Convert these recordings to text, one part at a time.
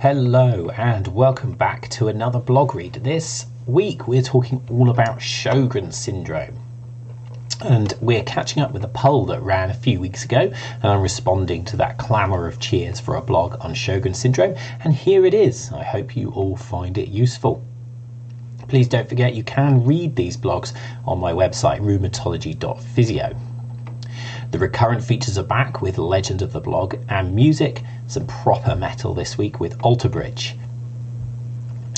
Hello, and welcome back to another blog read. This week we're talking all about Sjogren's syndrome. And we're catching up with a poll that ran a few weeks ago, and I'm responding to that clamour of cheers for a blog on Sjogren's syndrome. And here it is. I hope you all find it useful. Please don't forget you can read these blogs on my website, rheumatology.physio. The recurrent features are back with Legend of the Blog and music, some proper metal this week with Alter Bridge.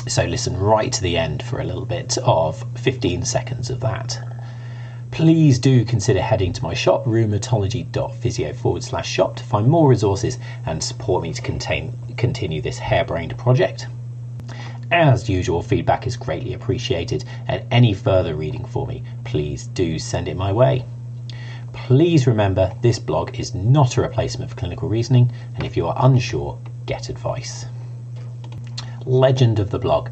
So listen right to the end for a little bit of 15 seconds of that. Please do consider heading to my shop, rheumatology.physio forward slash shop, to find more resources and support me to contain, continue this harebrained project. As usual, feedback is greatly appreciated, and any further reading for me, please do send it my way. Please remember this blog is not a replacement for clinical reasoning, and if you are unsure, get advice. Legend of the blog.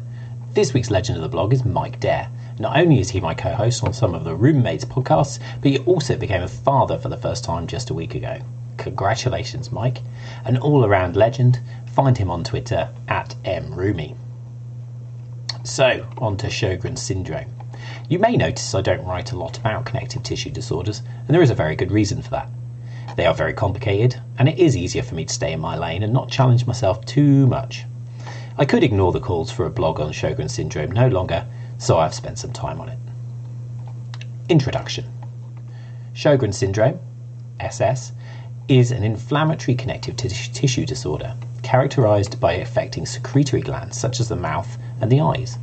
This week's legend of the blog is Mike Dare. Not only is he my co host on some of the Roommates podcasts, but he also became a father for the first time just a week ago. Congratulations, Mike. An all around legend. Find him on Twitter at mroomy. So, on to Sjogren's syndrome. You may notice I don't write a lot about connective tissue disorders, and there is a very good reason for that. They are very complicated, and it is easier for me to stay in my lane and not challenge myself too much. I could ignore the calls for a blog on Sjogren's syndrome no longer, so I've spent some time on it. Introduction Sjogren's syndrome, SS, is an inflammatory connective tissue disorder characterized by affecting secretory glands such as the mouth and the eyes.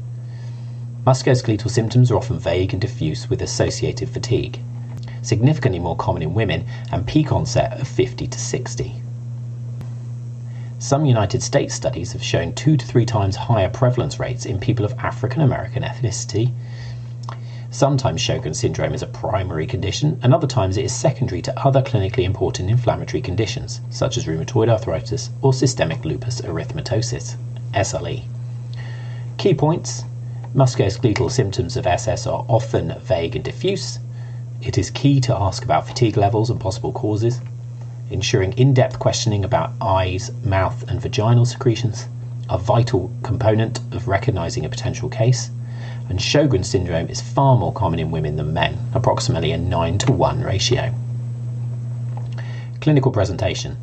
Musculoskeletal symptoms are often vague and diffuse with associated fatigue, significantly more common in women and peak onset of 50 to 60. Some United States studies have shown two to three times higher prevalence rates in people of African American ethnicity. Sometimes Sjogren's syndrome is a primary condition, and other times it is secondary to other clinically important inflammatory conditions, such as rheumatoid arthritis or systemic lupus erythematosus, SLE. Key points Musculoskeletal symptoms of SS are often vague and diffuse. It is key to ask about fatigue levels and possible causes. Ensuring in depth questioning about eyes, mouth, and vaginal secretions, a vital component of recognizing a potential case. And Sjogren's syndrome is far more common in women than men, approximately a 9 to 1 ratio. Clinical presentation.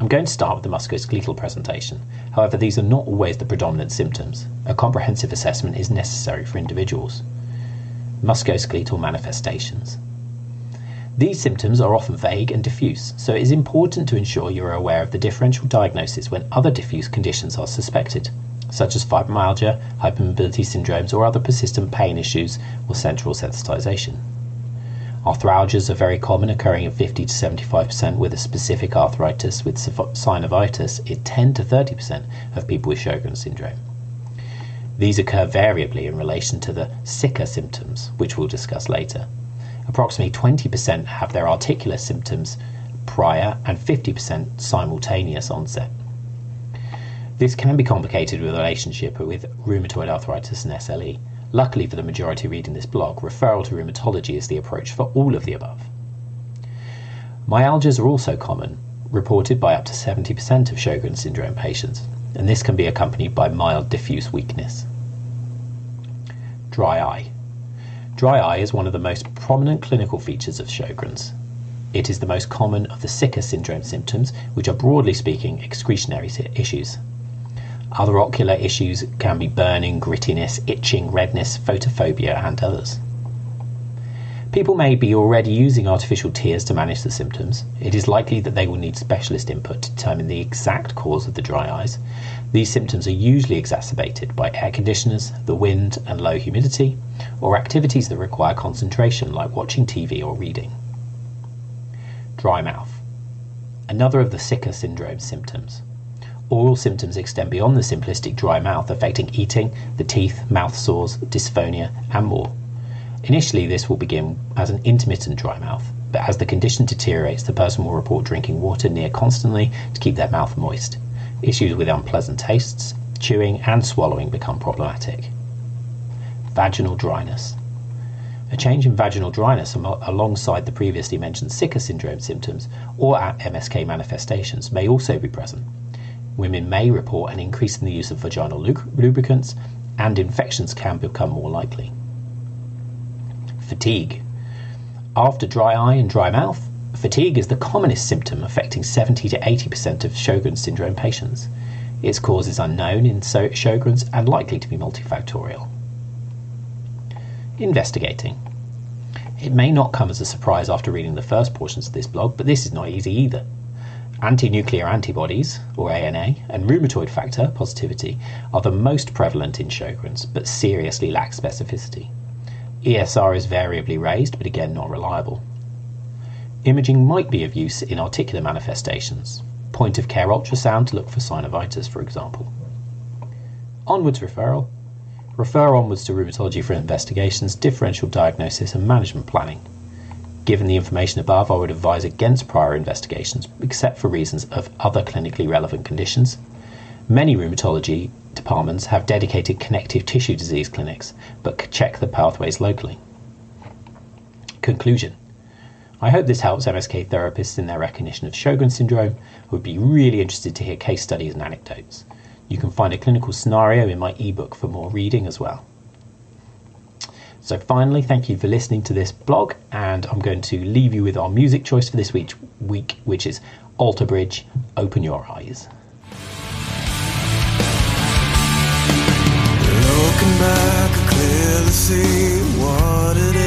I'm going to start with the musculoskeletal presentation. However, these are not always the predominant symptoms. A comprehensive assessment is necessary for individuals. Musculoskeletal manifestations. These symptoms are often vague and diffuse, so it is important to ensure you are aware of the differential diagnosis when other diffuse conditions are suspected, such as fibromyalgia, hypermobility syndromes, or other persistent pain issues or central sensitization. Arthralgias are very common, occurring in 50 to 75% with a specific arthritis with synovitis in 10 to 30% of people with Sjogren's syndrome. These occur variably in relation to the sicca symptoms, which we'll discuss later. Approximately 20% have their articular symptoms prior and 50% simultaneous onset. This can be complicated with relationship with rheumatoid arthritis and SLE. Luckily for the majority reading this blog, referral to rheumatology is the approach for all of the above. Myalgias are also common, reported by up to 70% of Sjogren's syndrome patients, and this can be accompanied by mild diffuse weakness. Dry eye. Dry eye is one of the most prominent clinical features of Sjogren's. It is the most common of the sicca syndrome symptoms, which are broadly speaking excretionary issues. Other ocular issues can be burning, grittiness, itching, redness, photophobia, and others. People may be already using artificial tears to manage the symptoms. It is likely that they will need specialist input to determine the exact cause of the dry eyes. These symptoms are usually exacerbated by air conditioners, the wind, and low humidity, or activities that require concentration like watching TV or reading. Dry mouth. Another of the sicca syndrome symptoms. Oral symptoms extend beyond the simplistic dry mouth, affecting eating, the teeth, mouth sores, dysphonia, and more. Initially, this will begin as an intermittent dry mouth, but as the condition deteriorates, the person will report drinking water near constantly to keep their mouth moist. Issues with unpleasant tastes, chewing, and swallowing become problematic. Vaginal dryness. A change in vaginal dryness alongside the previously mentioned sicca syndrome symptoms or MSK manifestations may also be present. Women may report an increase in the use of vaginal lubricants, and infections can become more likely. Fatigue. After dry eye and dry mouth, fatigue is the commonest symptom affecting 70 to 80% of Sjogren's syndrome patients. Its cause is unknown in Sjogren's and likely to be multifactorial. Investigating. It may not come as a surprise after reading the first portions of this blog, but this is not easy either. Anti nuclear antibodies, or ANA, and rheumatoid factor positivity are the most prevalent in Sjogren's, but seriously lack specificity. ESR is variably raised, but again not reliable. Imaging might be of use in articular manifestations. Point of care ultrasound to look for synovitis, for example. Onwards referral. Refer onwards to rheumatology for investigations, differential diagnosis, and management planning. Given the information above, I would advise against prior investigations, except for reasons of other clinically relevant conditions. Many rheumatology departments have dedicated connective tissue disease clinics, but check the pathways locally. Conclusion I hope this helps MSK therapists in their recognition of Sjogren's syndrome. I would be really interested to hear case studies and anecdotes. You can find a clinical scenario in my ebook for more reading as well. So, finally, thank you for listening to this blog, and I'm going to leave you with our music choice for this week, week which is Alter Bridge Open Your Eyes. Looking back, I clearly see what it